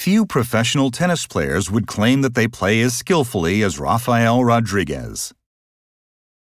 few professional tennis players would claim that they play as skillfully as Rafael Rodriguez.